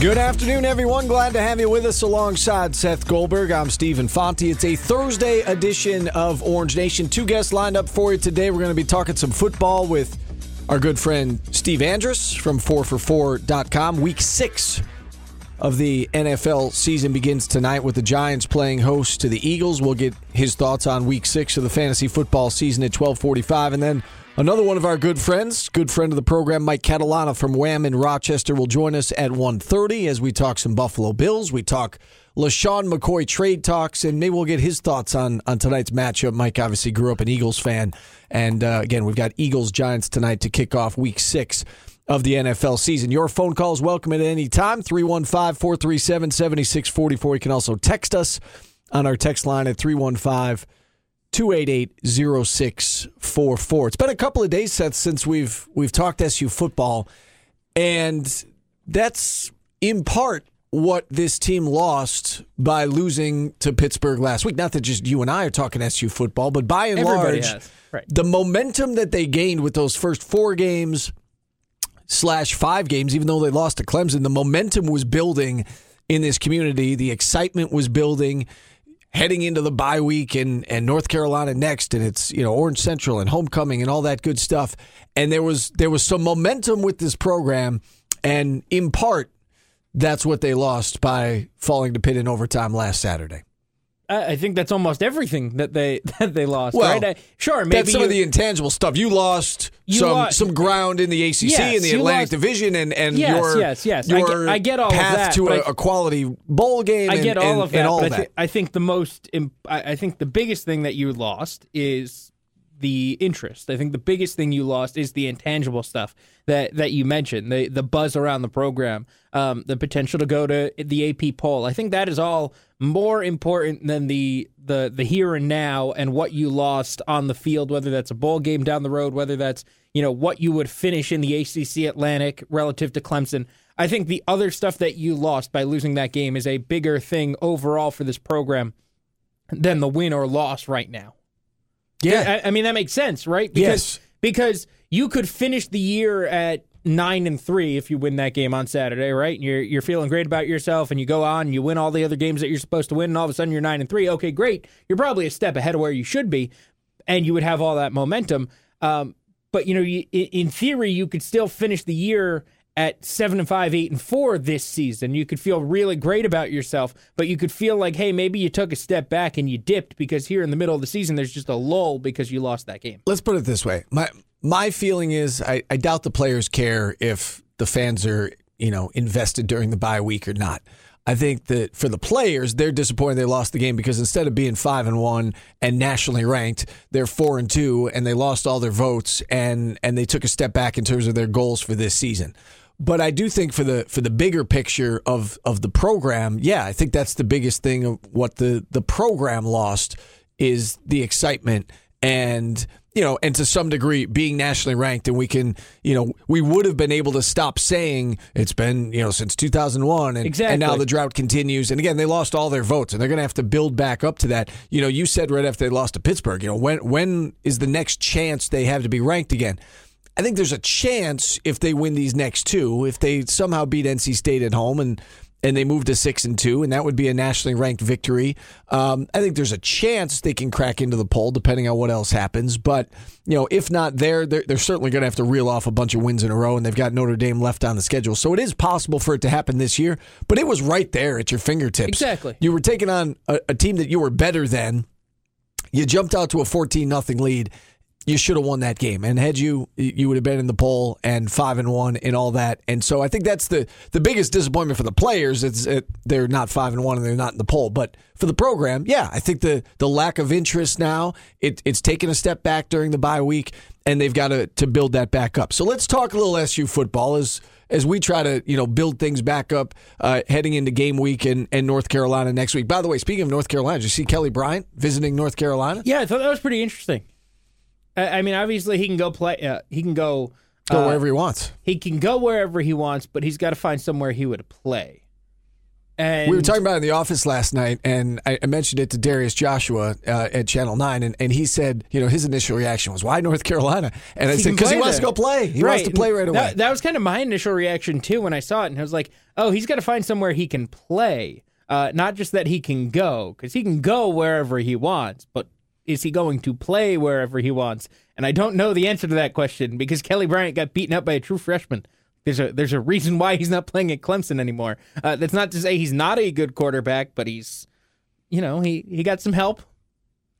Good afternoon, everyone. Glad to have you with us alongside Seth Goldberg. I'm Stephen Fonte. It's a Thursday edition of Orange Nation. Two guests lined up for you today. We're going to be talking some football with our good friend Steve Andrus from 4for4.com. Week six of the NFL season begins tonight with the Giants playing host to the Eagles. We'll get his thoughts on week six of the fantasy football season at 1245. And then Another one of our good friends, good friend of the program, Mike Catalana from Wham in Rochester, will join us at 1.30 as we talk some Buffalo Bills. We talk LeSean McCoy trade talks, and maybe we'll get his thoughts on, on tonight's matchup. Mike obviously grew up an Eagles fan. And uh, again, we've got Eagles Giants tonight to kick off week six of the NFL season. Your phone call is welcome at any time 315 437 7644. You can also text us on our text line at 315 288 0644. It's been a couple of days Seth, since we've we've talked SU football, and that's in part what this team lost by losing to Pittsburgh last week. Not that just you and I are talking SU football, but by and Everybody large, right. the momentum that they gained with those first four games slash five games, even though they lost to Clemson, the momentum was building in this community. The excitement was building heading into the bye week and, and North Carolina next and it's you know Orange Central and homecoming and all that good stuff and there was there was some momentum with this program and in part that's what they lost by falling to Pitt in overtime last Saturday. I think that's almost everything that they that they lost. Well, right? I, sure, maybe that's some you, of the intangible stuff. You lost You some lost- some ground in the ACC Yes, in the Atlantic lost- Division, and and Yes, your yes, yes. I get- I get all of path that, to a, I- a quality bowl game. I and, get all and- of that, all but that. I, thi- I think the most, imp- I I think the biggest thing that you lost is the interest. I think the biggest thing you lost is the intangible stuff that that you mentioned, the the buzz around the program, um, the potential to go to the AP poll. I think that is all more important than the the the here and now and what you lost on the field, whether that's a bowl game down the road, whether that's you know what you would finish in the ACC Atlantic relative to Clemson. I think the other stuff that you lost by losing that game is a bigger thing overall for this program than the win or loss right now. Yeah, I, I mean that makes sense, right? Because Yes. because you could finish the year at nine and three if you win that game on Saturday, right? And you're you're feeling great about yourself, and you go on, and you win all the other games that you're supposed to win, and all of a sudden you're nine and three. Okay, great. You're probably a step ahead of where you should be, and you would have all that momentum. Um, but you know, you, in theory, you could still finish the year at seven and five, eight and four this season. You could feel really great about yourself, but you could feel like, hey, maybe you took a step back and you dipped because here in the middle of the season, there's just a lull because you lost that game. let's put it this way. My my feeling is I, I doubt the players care if the fans are, you know, invested during the bye week or not. I think that for the players, they're disappointed they lost the game because instead of being five and one and nationally ranked, they're four and two and they lost all their votes and and they took a step back in terms of their goals for this season. But I do think for the for the bigger picture of of the program, yeah, I think that's the biggest thing of what the the program lost is the excitement and you know, and to some degree being nationally ranked, and we can, you know, we would have been able to stop saying it's been, you know, since 2001, and, Exactly. and now the drought continues. And again, they lost all their votes, and they're going to have to build back up to that. You know, you said right after they lost to Pittsburgh, you know, when when is the next chance they have to be ranked again? I think there's a chance if they win these next two, if they somehow beat NC State at home and and they move to six and two, and that would be a nationally ranked victory. Um, I think there's a chance they can crack into the poll, depending on what else happens. But you know, if not there, they're, they're certainly going to have to reel off a bunch of wins in a row, and they've got Notre Dame left on the schedule, so it is possible for it to happen this year. But it was right there at your fingertips. Exactly. You were taking on a, a team that you were better than. You jumped out to a 14 nothing lead you should have won that game. And had you, you would have been in the poll and five and one and all that. And so I think that's the the biggest disappointment for the players. It's it, they're not five and one and they're not in the poll. But for the program, yeah, I think the the lack of interest now it, it's taken a step back during the bye week, and they've got to to build that back up. So let's talk a little SU football as as we try to you know build things back up uh, heading into game week and, and North Carolina next week. By the way, speaking of North Carolina, did you see Kelly Bryant visiting North Carolina? Yeah, I thought that was pretty interesting. I, mean, obviously he can go play. Uh, he can go Go uh, wherever he wants. He can go wherever he wants, but he's got to find somewhere he would play. And We were talking about it in the office last night, and I, I mentioned it to Darius Joshua uh, at Channel 9, and, and he said, you know, his initial reaction was, why North Carolina? And I said, because he wants to go play. He wants to play right away. That, that was kind of my initial reaction too when I saw it, and I was like, "Oh, he's got to find somewhere he can play, uh, not just that he can go, because he can go wherever he wants, but is he going to play wherever he wants?" And I don't know the answer to that question because Kelly Bryant got beaten up by a true freshman. There's a there's a reason why he's not playing at Clemson anymore. Uh, that's not to say he's not a good quarterback, but he's, you know, he he got some help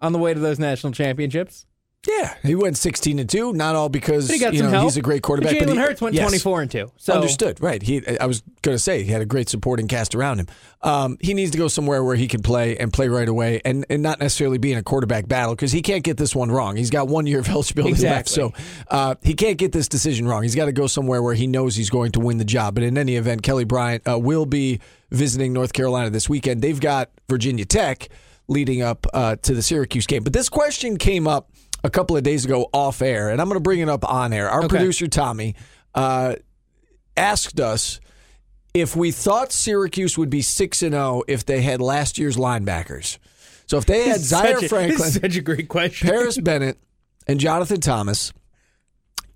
on the way to those national championships. Yeah, he went 16 and 2, not all because you know, help. he's a great quarterback. but Jalen he- Hurts went yes. 24 and 2. So Understood, right? He, I was going to say he had a great supporting cast around him. Um, he needs to go somewhere where he can play and play right away, and, and not necessarily be in a quarterback battle because he can't get this one wrong. He's got one year of eligibility left, so Exactly. uh, he can't get this decision wrong. He's got to go somewhere where he knows he's going to win the job. But in any event, Kelly Bryant uh, will be visiting North Carolina this weekend. They've got Virginia Tech leading up uh, to the Syracuse game. But this question came up a couple of days ago off air, and I'm going to bring it up on air. Our Okay. producer Tommy uh, asked us if we thought Syracuse would be six and zero if they had last year's linebackers. So if they had Zaire Franklin, such a great question. Parris Bennett, and Jonathan Thomas,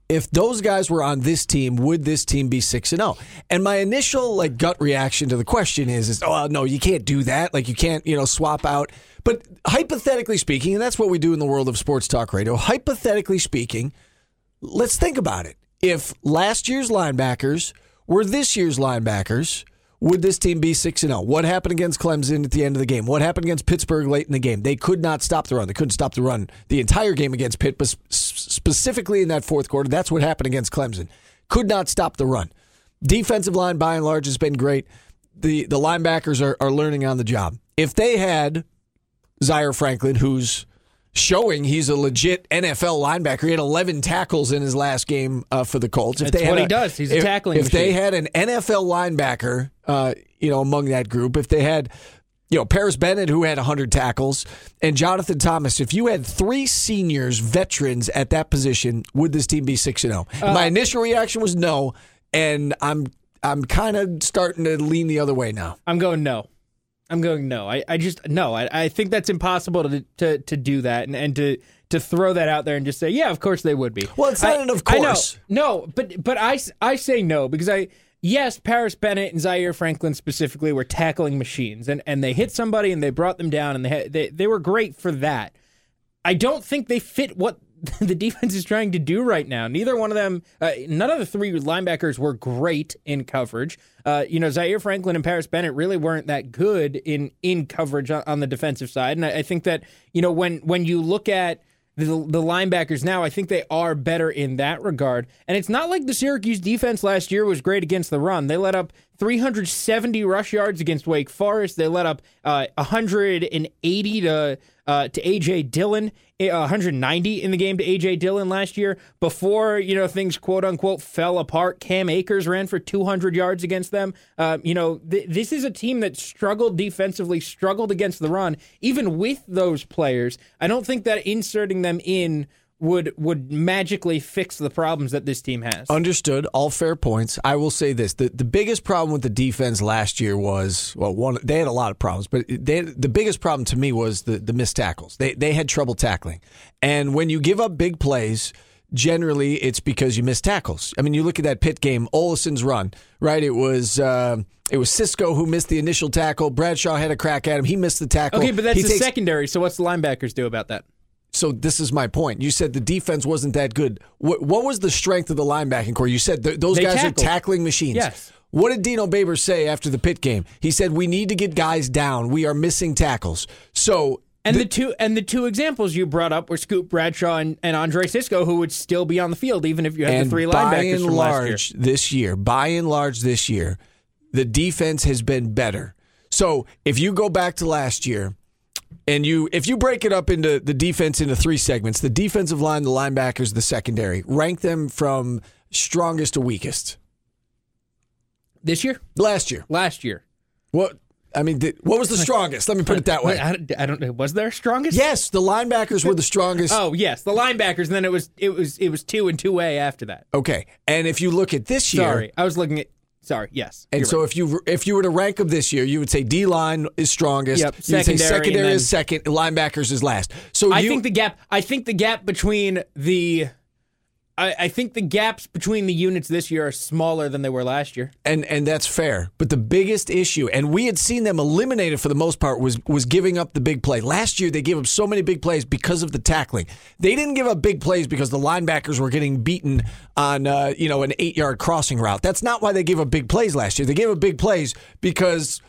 if those guys were on this team, would this team be six and zero? And my initial like gut reaction to the question is, is oh no, you can't do that. Like you can't you know swap out. But hypothetically speaking, and that's what we do in the world of sports talk radio. Hypothetically speaking, let's think about it. If last year's linebackers were this year's linebackers, would this team be 6 0? What happened against Clemson at the end of the game? What happened against Pittsburgh late in the game? They could not stop the run. They couldn't stop the run the entire game against Pitt, but specifically in that fourth quarter, that's what happened against Clemson. Could not stop the run. Defensive line, by and large, has been great. The, the linebackers are, are learning on the job. If they had Zaire Franklin, who's showing he's a legit NFL linebacker. He had 11 tackles in his last game uh, for the Colts. If That's had what he does. He's a tackling If they had an NFL linebacker, uh, you know, among that group, if they had, you know, Parris Bennett who had 100 tackles, and Jonathan Thomas, if you had three seniors, veterans at that position, would this team be six and zero? Uh, My initial reaction was no, and I'm I'm kind of starting to lean the other way now. I'm going no. I'm going no. I, I just no. I, I think that's impossible to to to do that and, and to to throw that out there and just say yeah, of course they would be. Well, it's not I- an of I know. course. No, but but I I say no because I yes, Parris Bennett and Zaire Franklin specifically were tackling machines and and they hit somebody and they brought them down and they they they were great for that. I don't think they fit what the defense is trying to do right now. Neither one of them, uh, none of the three linebackers were great in coverage. Uh, you know, Zaire Franklin and Parris Bennett really weren't that good in in coverage on, on the defensive side. And I, I think that you know when when you look at the, the linebackers now, I think they are better in that regard. And it's not like the Syracuse defense last year was great against the run. They let up 370 rush yards against Wake Forest. They let up uh, 180 to uh, to AJ Dillon, uh, 190 in the game to AJ Dillon last year. Before you know things quote unquote fell apart, Cam Akers ran for 200 yards against them. Uh, you know th- this is a team that struggled defensively, struggled against the run. Even with those players, I don't think that inserting them in would would magically fix the problems that this team has. Understood. All fair points. I will say this: the the biggest problem with the defense last year was well, one they had a lot of problems, but they, the biggest problem to me was the the missed tackles. They they had trouble tackling, and when you give up big plays. generally it's because you miss tackles. I mean, you look at that pit game, Ollison's run, right? It was uh, it was Cisco who missed the initial tackle. Bradshaw had a crack at him. He missed the tackle. Okay, but that's He the takes- secondary. So what's the linebackers do about that? So this is my point. You said the defense wasn't that good. What, what was the strength of the linebacking corps? You said th- those They guys tackled. are tackling machines. Yes. What did Dino Babers say after the pit game? He said we need to get guys down. We are missing tackles. So And the, two and the two examples you brought up were Scoop Bradshaw and, and Andre Cisco, who would still be on the field even if you had the three linebackers from last year. large this year, by and large this year, the defense has been better. So if you go back to last year, and you if you break it up into the defense into three segments, the defensive line, the linebackers, the secondary, rank them from strongest to weakest. This year, Last year, last year. what I mean, what was the strongest? Let me put it that way. I, don't- I don't know. Was there strongest? Yes, the linebackers were the strongest. Oh yes, the linebackers. And then it was it was it was two and two A after that. Okay, and if you look at this year, Sorry, I was looking at. Sorry, yes. And so right. if you if you were to rank them this year, you would say D line is strongest. Yep, you would say secondary, secondary and is second, linebackers is last. So I you, think the gap. I think the gap between the. I, I think the gaps between the units this year are smaller than they were last year. and and that's fair. But the biggest issue, and we had seen them eliminated for the most part, was was giving up the big play. Last year they gave up so many big plays because of the tackling. They didn't give up big plays because the linebackers were getting beaten on uh, you know an eight yard crossing route. That's not why they gave up big plays last year. They gave up big plays because.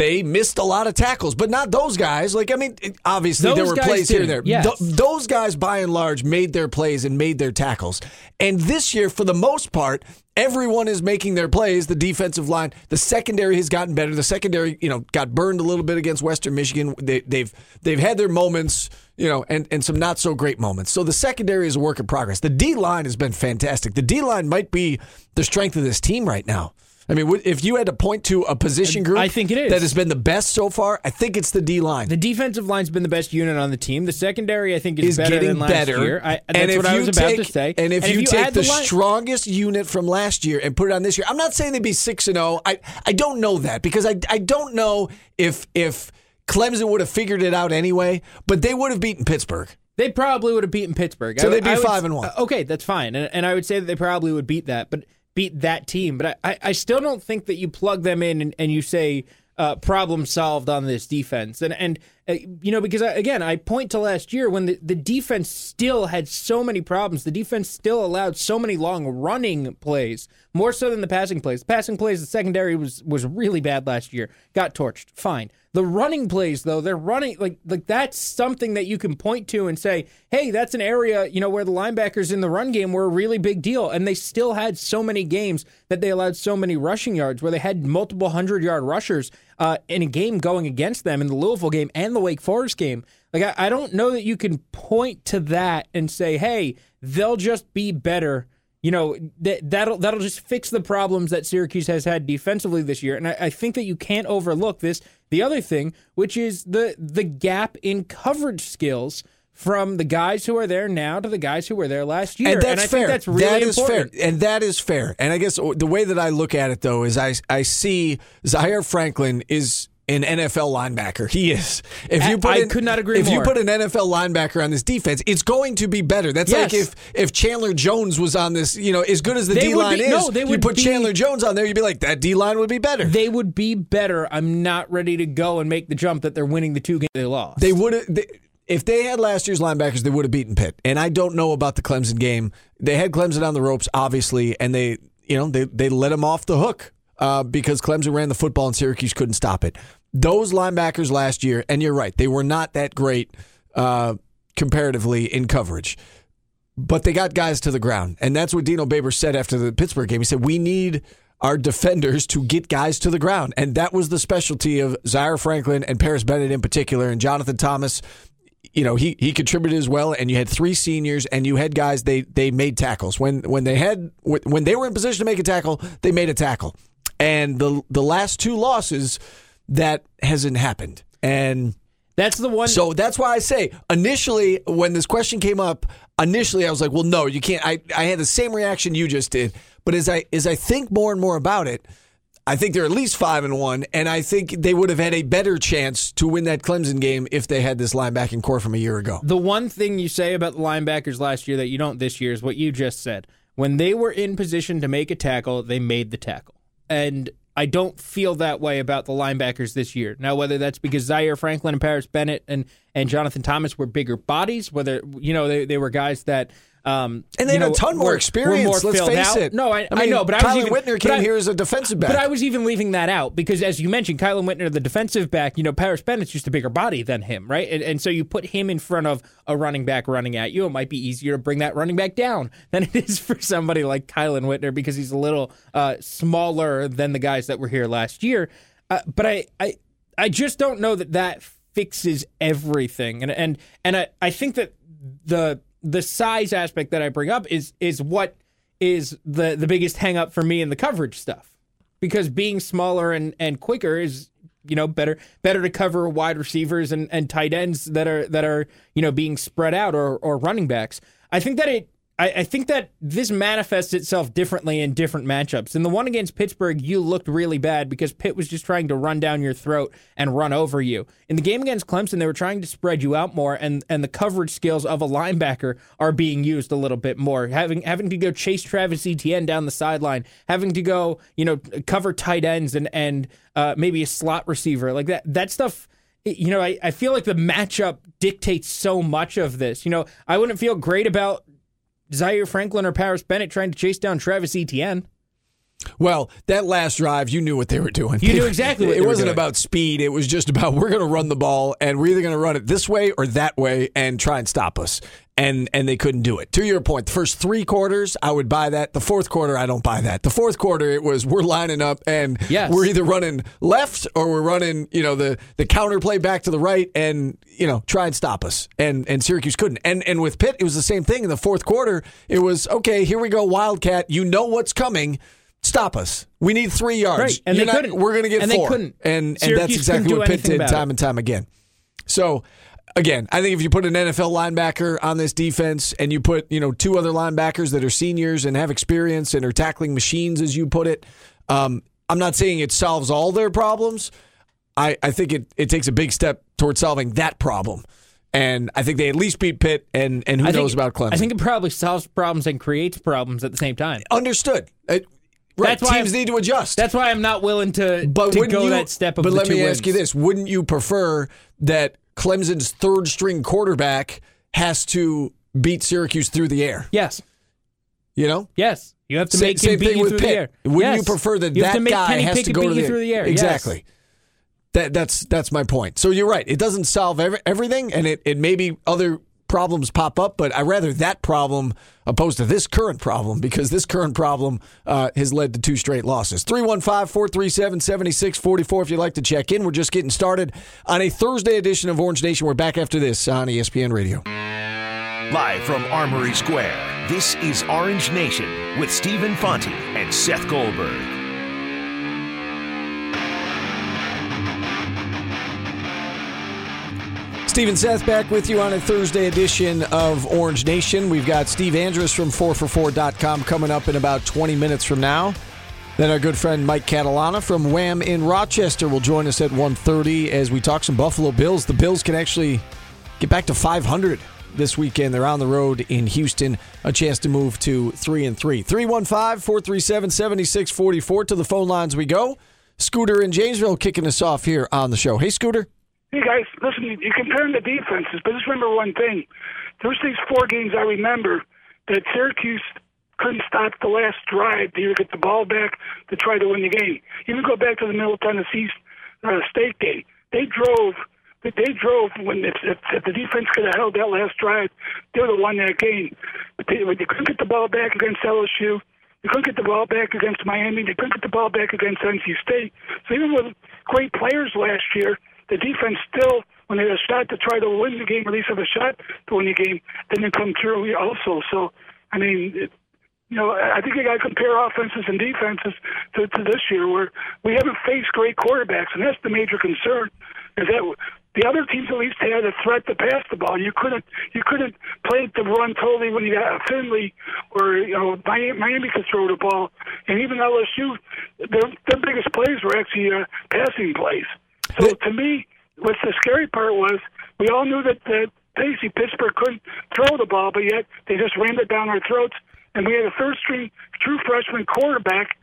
They missed a lot of tackles, but not those guys. Like, I mean, obviously there were plays here and there. yes. Th- those guys, by and large, made their plays and made their tackles. And this year, for the most part, everyone is making their plays. The defensive line, the secondary has gotten better. The secondary, you know, got burned a little bit against Western Michigan. They, they've they've had their moments, you know, and and some not so great moments. So the secondary is a work in progress. The D line has been fantastic. The D line might be the strength of this team right now. I mean, if you had to point to a position group, I think it is. that has been the best so far. I think it's the D line. The defensive line's been the best unit on the team. The secondary, I think, is, is better getting than last better. year. I, that's and if what I you was about take, to say. And if you take add the, line- strongest unit from last year and put it on this year, I'm not saying they'd be six and zero. I I don't know that because I I don't know if if Clemson would have figured it out anyway, but they would have beaten Pittsburgh. They probably would have beaten Pittsburgh. So I- they'd be I would- five and one. uh, Okay, that's fine, and, and I would say that they probably would beat that, but beat that team. But I, I, still don't think that you plug them in and, and you say uh, problem solved on this defense. And and uh, you know because I, again I point to last year when the, the defense still had so many problems. The defense still allowed so many long running plays, more so than the passing plays. The passing plays, the secondary was was really bad last year. Got torched. Fine. The running plays, though, they're running like like that's something that you can point to and say, "Hey, that's an area you know where the linebackers in the run game were a really big deal." And they still had so many games that they allowed so many rushing yards, where they had multiple hundred yard rushers uh, in a game going against them in the Louisville game and the Wake Forest game. Like I, I don't know that you can point to that and say, "Hey, they'll just be better." You know that that'll that'll just fix the problems that Syracuse has had defensively this year, and I, I think that you can't overlook this. The other thing, which is the the gap in coverage skills from the guys who are there now to the guys who were there last year, And that's I fair. think that's really that is important. fair, and that is fair. And I guess the way that I look at it though is I I see Zaire Franklin is an NFL linebacker. He is. If you I- put I in- could not agree If more. you put an NFL linebacker on this defense, it's going to be better. That's like if if Chandler Jones was on this, you know, as good as the D line is. no, they you would put be- Chandler Jones on there, you'd be like that D line would be better. They would be better. I'm not ready to go and make the jump that they're winning the two games they lost. They would have. If they had last year's linebackers, they would have beaten Pitt. And I don't know about the Clemson game. They had Clemson on the ropes, obviously, and they, you know, they they let them off the hook uh, because Clemson ran the football and Syracuse couldn't stop it. Those linebackers last year, and you're right, they were not that great uh, comparatively in coverage. But they got guys to the ground. And that's what Dino Babers said after the Pittsburgh game. He said, We need our defenders to get guys to the ground. And that was the specialty of Zaire Franklin and Parris Bennett in particular. And Jonathan Thomas, you know, he, he contributed as well. And you had three seniors and you had guys, they they made tackles. When when they had when they were in position to make a tackle, they made a tackle. And the the last two losses, that hasn't happened. And That's the one. so that's why I say initially when this question came up, initially I was like, well, no, you can't. I, I had the same reaction you just did, but as I as I think more and more about it, I think they're at least five and one, and I think they would have had a better chance to win that Clemson game if they had this linebacking corps from a year ago. The one thing you say about the linebackers last year that you don't this year is what you just said. When they were in position to make a tackle, they made the tackle. And I don't feel that way about the linebackers this year. Now, whether that's because Zaire Franklin and Parris Bennett and, and Jonathan Thomas were bigger bodies, whether, you know, they, they were guys that um, and they you had know, a ton more experience. let's face out. it. No, I, I, mean, know, but I was Kylan even, Whitner but came I- here as a defensive back. But I was even leaving that out because, as you mentioned, Kylan Whitner, the defensive back, you know, Parris Bennett's just a bigger body than him, right? And, and so you put him in front of a running back running at you. It might be easier to bring that running back down than it is for somebody like Kylan Whitner because he's a little uh, smaller than the guys that were here last year. Uh, but I, I, I just don't know that that fixes everything, and and and I, I think that the the size aspect that I bring up is is what is the the biggest hang up for me in the coverage stuff. Because being smaller and, and quicker is you know better better to cover wide receivers and, and tight ends that are that are you know being spread out or or running backs. I think that it I, I think that this manifests itself differently in different matchups. In the one against Pittsburgh, you looked really bad because Pitt was just trying to run down your throat and run over you. In the game against Clemson, they were trying to spread you out more, and, and the coverage skills of a linebacker are being used a little bit more. Having having to go chase Travis Etienne down the sideline, having to go you know cover tight ends and and uh, maybe a slot receiver like that. That stuff you know, I, I feel like the matchup dictates so much of this. You know, I wouldn't feel great about Zaire Franklin or Parris Bennett trying to chase down Travis Etienne. Well, that last drive, you knew what they were doing. You knew exactly what it they were wasn't doing. about speed. It was just about we're going to run the ball, and we're either going to run it this way or that way, and try and stop us. And and they couldn't do it. To your point, the first three quarters, I would buy that. The fourth quarter, I don't buy that. The fourth quarter, it was we're lining up, and Yes. we're either running left or we're running, you know, the the counter play back to the right, and you know, try and stop us. And and Syracuse couldn't. And and with Pitt, it was the same thing. In the fourth quarter, it was okay. Here we go, Wildcat. You know what's coming. Stop us. We need three yards. Right, and You're they not- couldn't. We're going to get And they four. couldn't. And and Syracuse that's exactly what Pitt did time it. and time again. So again, I think if you put an NFL linebacker on this defense and you put you know two other linebackers that are seniors and have experience and are tackling machines, as you put it, um, I'm not saying it solves all their problems. I, I think it, it takes a big step towards solving that problem. And I think they at least beat Pitt, and, and who I think- knows about Clemson. I think it probably solves problems and creates problems at the same time. Understood. Uh, right. That's why Teams I'm- need to adjust. That's why I'm not willing to, But to go you, that step of But let me wins. ask you this: Wouldn't you prefer that Clemson's third string quarterback has to beat Syracuse through the air? Yes, You know, yes. You have to Sa- make same him beat thing you with through Pitt. the air. Wouldn't you prefer that you that guy Kenny has Pickett to go to the, through the air? Yes. Exactly. That that's that's my point. So you're right. It doesn't solve every, everything, and it, it maybe other problems pop up, but I rather that problem opposed to this current problem because this current problem uh, has led to two straight losses. 315-437-7644 if you'd like to check in. We're just getting started on a Thursday edition of Orange Nation. We're back after this on ESPN Radio. Live from Armory Square, this is Orange Nation with Stephen Fonte and Seth Goldberg. Steve Seth back with you on a Thursday edition of Orange Nation. We've got Steve Andrus from 4for4.com coming up in about 20 minutes from now. Then our good friend Mike Catalana from Wham in Rochester will join us at 1.30 as we talk some Buffalo Bills. The Bills can actually get back to 500 this weekend. They're on the road in Houston. A chance to move to 3 and 3. 315-437-7644 to the phone lines we go. Scooter in Jamesville kicking us off here on the show. Hey, Scooter. Hey guys, listen, you're comparing the defenses, but just remember one thing. There's these four games I remember that Syracuse couldn't stop the last drive to either get the ball back to try to win the game. Even go back to the Middle Tennessee uh, State game. They drove. They they drove when if, if, if the defense could have held that last drive, they would have won that game. But they, they couldn't get the ball back against LSU. They couldn't get the ball back against Miami. They couldn't get the ball back against NC State. So even with great players last year, the defense still, when they had a shot to try to win the game, at least have a shot to win the game, didn't come through also. So, I mean, it, you know, I think you got to compare offenses and defenses to, to this year, where we haven't faced great quarterbacks, and that's the major concern. Is that the other teams at least had a threat to pass the ball. You couldn't, you couldn't play the run totally when you got Finley or you know Miami, Miami could throw the ball, and even LSU their their biggest plays were actually uh, passing plays. So to me, what's the scary part was we all knew that the Pacey Pittsburgh couldn't throw the ball, but yet they just rammed it down our throats, and we had a third string true freshman quarterback,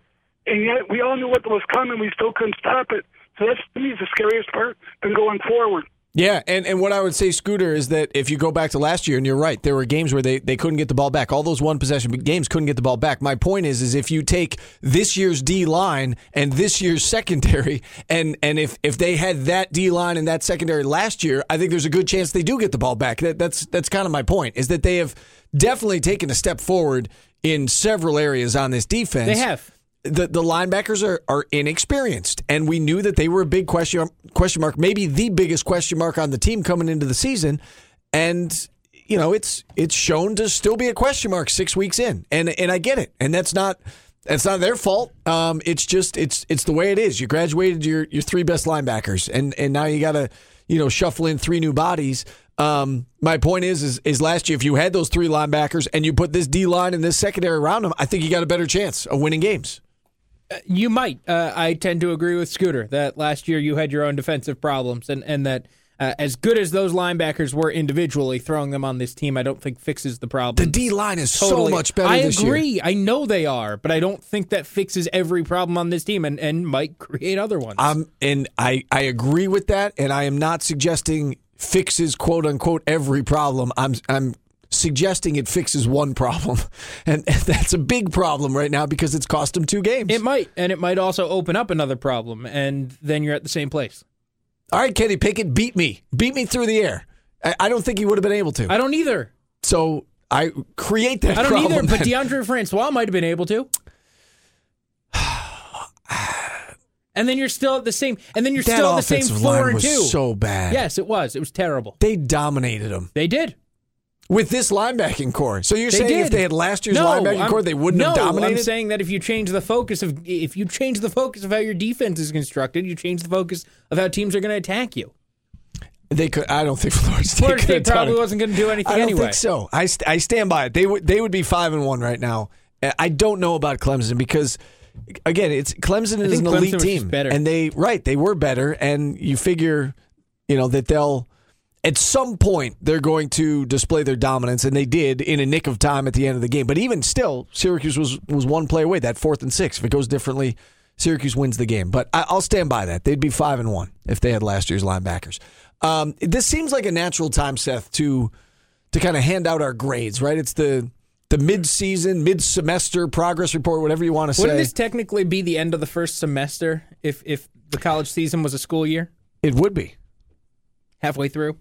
and yet we all knew what was coming. We still couldn't stop it. So that's to me is the scariest part than going forward. Yeah, and, and what I would say, Scooter, is that if you go back to last year, and you're right, there were games where they, they couldn't get the ball back. All those one possession games couldn't get the ball back. My point is, is if you take this year's D line and this year's secondary, and and if if they had that D line and that secondary last year, I think there's a good chance they do get the ball back. That, that's that's kind of my point. Is that they have definitely taken a step forward in several areas on this defense. They have the the linebackers are, are inexperienced, and we knew that they were a big question question mark, maybe the biggest question mark on the team coming into the season. And you know, it's it's shown to still be a question mark six weeks in, and and I get it, and that's not that's not their fault. Um, it's just it's it's the way it is. You graduated your your three best linebackers, and and now you got to you know shuffle in three new bodies. Um, my point is, is, is last year if you had those three linebackers and you put this D line and this secondary around them, I think you got a better chance of winning games. You might. Uh, I tend to agree with Scooter that last year you had your own defensive problems, and and that uh, as good as those linebackers were individually, throwing them on this team, I don't think fixes the problem. The D line is totally. so much better. I agree. Year. I know they are, but I don't think that fixes every problem on this team, and, and might create other ones. Um, and I I agree with that, and I am not suggesting fixes quote unquote every problem. I'm I'm suggesting it fixes one problem. And that's a big problem right now because it's cost them two games. It might. And it might also open up another problem. And then you're at the same place. All right, Kenny Pickett, beat me. Beat me through the air. I, don't think he would have been able to. I don't either. So I create that I don't problem, either, but Deondre Francois might have been able to. and then you're still at the same. And then you're that still at the same four and two. So bad. Yes, it was. It was terrible. They dominated them. They did with this linebacking corps. So you're they saying did. if they had last year's no, linebacking I'm, corps, they wouldn't no, have dominated. No, I'm saying that if you change the focus of if you change the focus of how your defense is constructed, you change the focus of how teams are going to attack you. They could. I don't think Florida State, Florida State probably wasn't going to do anything I don't anyway. think so. I, st- I stand by it. They would they would be five and one right now. Uh, I don't know about Clemson because again, it's Clemson is an Clemson elite team, better. and they right they were better, and you figure, you know, that they'll at some point they're going to display their dominance, and they did in a nick of time at the end of the game. But even still, Syracuse was was one play away. That fourth and six. If it goes differently, Syracuse wins the game. But I, will stand by that. They'd be five and one if they had last year's linebackers. Um, this seems like a natural time, Seth, to to kind of hand out our grades. Right? It's the the mid-season, mid-semester progress report, whatever you want to say. Wouldn't this technically be the end of the first semester if if the college season was a school year? It would be halfway through.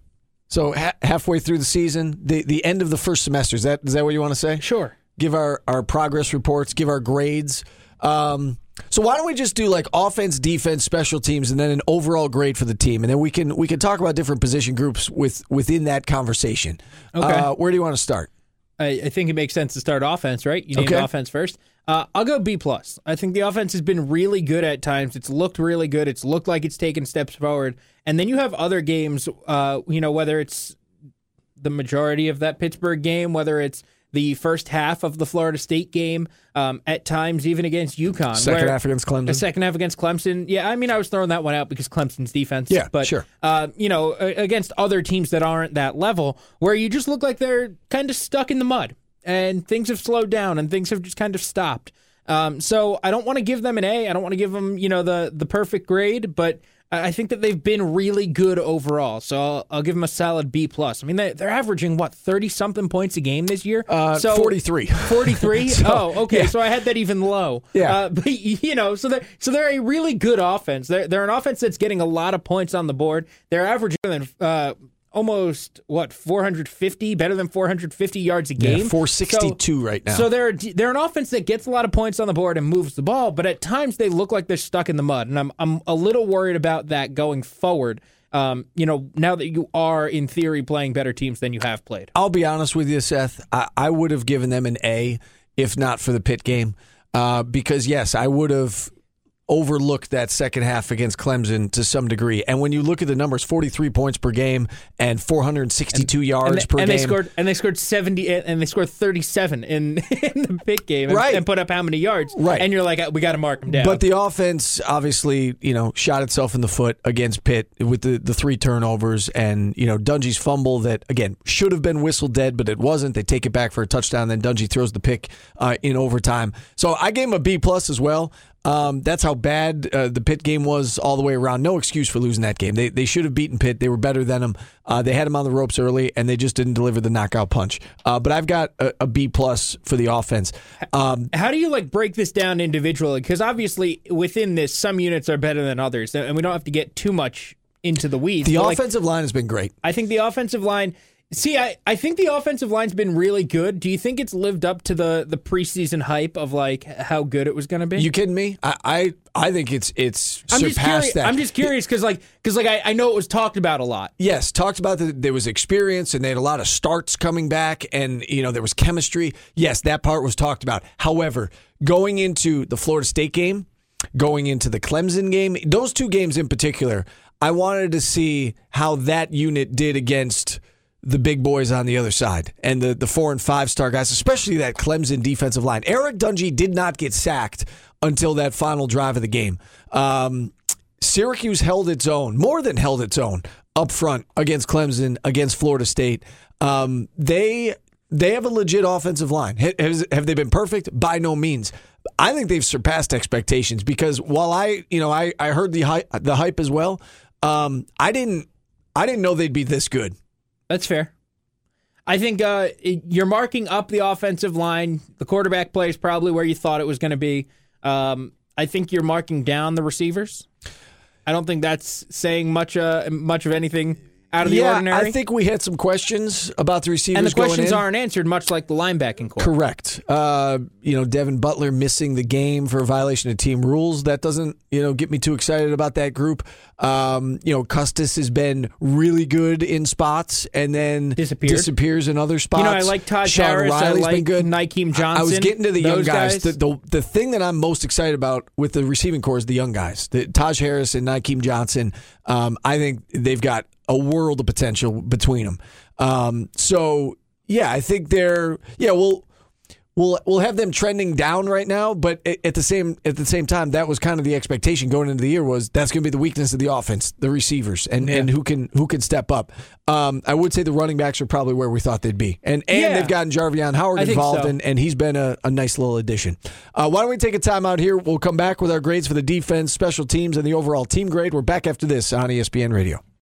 So ha- halfway through the season, the the end of the first semester. Is that is that what you want to say? Sure. Give our our progress reports. Give our grades. Um, so why don't we just do like offense, defense, special teams, and then an overall grade for the team, and then we can we can talk about different position groups with within that conversation. Okay. Uh, where do you want to start? I, I, think it makes sense to start offense, right? You need okay. offense first. Uh, I'll go B plus. I think the offense has been really good at times. It's looked really good. It's looked like it's taken steps forward. And then you have other games, uh, you know, whether it's the majority of that Pittsburgh game, whether it's the first half of the Florida State game, um, at times even against UConn. Second half against Clemson. The second half against Clemson. Yeah, I mean, I was throwing that one out because Clemson's defense. Yeah, but sure. Uh, you know, against other teams that aren't that level, where you just look like they're kind of stuck in the mud and things have slowed down and things have just kind of stopped. Um, so I don't want to give them an A. I don't want to give them, you know, the the perfect grade, but I think that they've been really good overall. So I'll, I'll give them a solid B plus. I mean, they, are averaging what thirty something points a game this year. Uh, so forty three. Forty three. so, oh, okay. Yeah. So I had that even low. Yeah. Uh, but you know, so they're so they're a really good offense. They're they're an offense that's getting a lot of points on the board. They're averaging. Uh, almost what 450 better than 450 yards a game. Yeah, 462 so, right now. So they're they're an offense that gets a lot of points on the board and moves the ball, but at times they look like they're stuck in the mud, and I'm I'm a little worried about that going forward. Um, you know, now that you are in theory playing better teams than you have played. I'll be honest with you, Seth. I, I would have given them an A if not for the pit game, uh, because yes, I would have overlooked that second half against Clemson to some degree. And when you look at the numbers, 43 points per game and 462 yards and they, per and game. they scored and they scored 70 and they scored 37 in, in the Pitt game and, Right. and put up how many yards Right. and you're like we got to mark them down But the offense obviously, you know, shot itself in the foot against Pitt with the, the three turnovers and, you know, Dungey's fumble that, again, should have been whistle dead, but it wasn't. They take it back for a touchdown. Then Dungey throws the pick uh, in overtime. So I gave him a B plus as well. Um, that's how bad uh, the Pitt game was all the way around. No excuse for losing that game. They, they should have beaten Pitt. They were better than them. Uh, they had them on the ropes early, and they just didn't deliver the knockout punch. Uh, but I've got a, a B plus for the offense. Um, how do you like break this down individually because obviously within this some units are better than others and we don't have to get too much into the weeds the but, like, offensive line has been great. I think the offensive line. See, I, I think the offensive line's been really good. Do you think it's lived up to the, the preseason hype of like how good it was going to be? You kidding me? I I, I think it's it's I'm surpassed curious. that. I'm just curious because like because like I, I know it was talked about a lot. Yes, talked about that there was experience and they had a lot of starts coming back and you know there was chemistry. Yes, that part was talked about. However, going into the Florida State game, going into the Clemson game, those two games in particular, I wanted to see how that unit did against the big boys on the other side and the, the four and five star guys, especially that Clemson defensive line. Eric Dungey did not get sacked until that final drive of the game. Um, Syracuse held its own, more than held its own up front against Clemson, against Florida State. Um, they they have a legit offensive line. Ha- Has, have they been perfect? By no means. I think they've surpassed expectations because while I, you know, I, I heard the hype, the hype as well. Um, I didn't I didn't know they'd be this good. That's fair. I think uh, you're marking up the offensive line. The quarterback play is probably where you thought it was going to be. Um, I think you're marking down the receivers. I don't think that's saying much uh, much of anything out of the yeah, ordinary. I think we had some questions about the receivers. and the questions aren't answered, much like the linebacking corps. Correct. Uh, you know, Devin Butler missing the game for a violation of team rules. That doesn't, you know, get me too excited about that group. Um, you know, Custis has been really good in spots and then disappears in other spots. You know, I like Todd Sean Harris. I like been good. Nykeim I- I was getting to the young guys. guys. The, the the thing that I'm most excited about with the receiving corps is the young guys. The, Taj Harris and Nykeim Johnson. Um, I think they've got a world of potential between them. Um, so yeah, I think they're yeah. We'll we'll we'll have them trending down right now, but at the same at the same time, that was kind of the expectation going into the year was that's going to be the weakness of the offense, the receivers, and and who can who can step up. Um, I would say the running backs are probably where we thought they'd be, and and Yeah. they've gotten Jarveon Howard I involved, so. and, and he's been a, a nice little addition. Uh, why don't we take a time out here? We'll come back with our grades for the defense, special teams, and the overall team grade. We're back after this on ESPN Radio.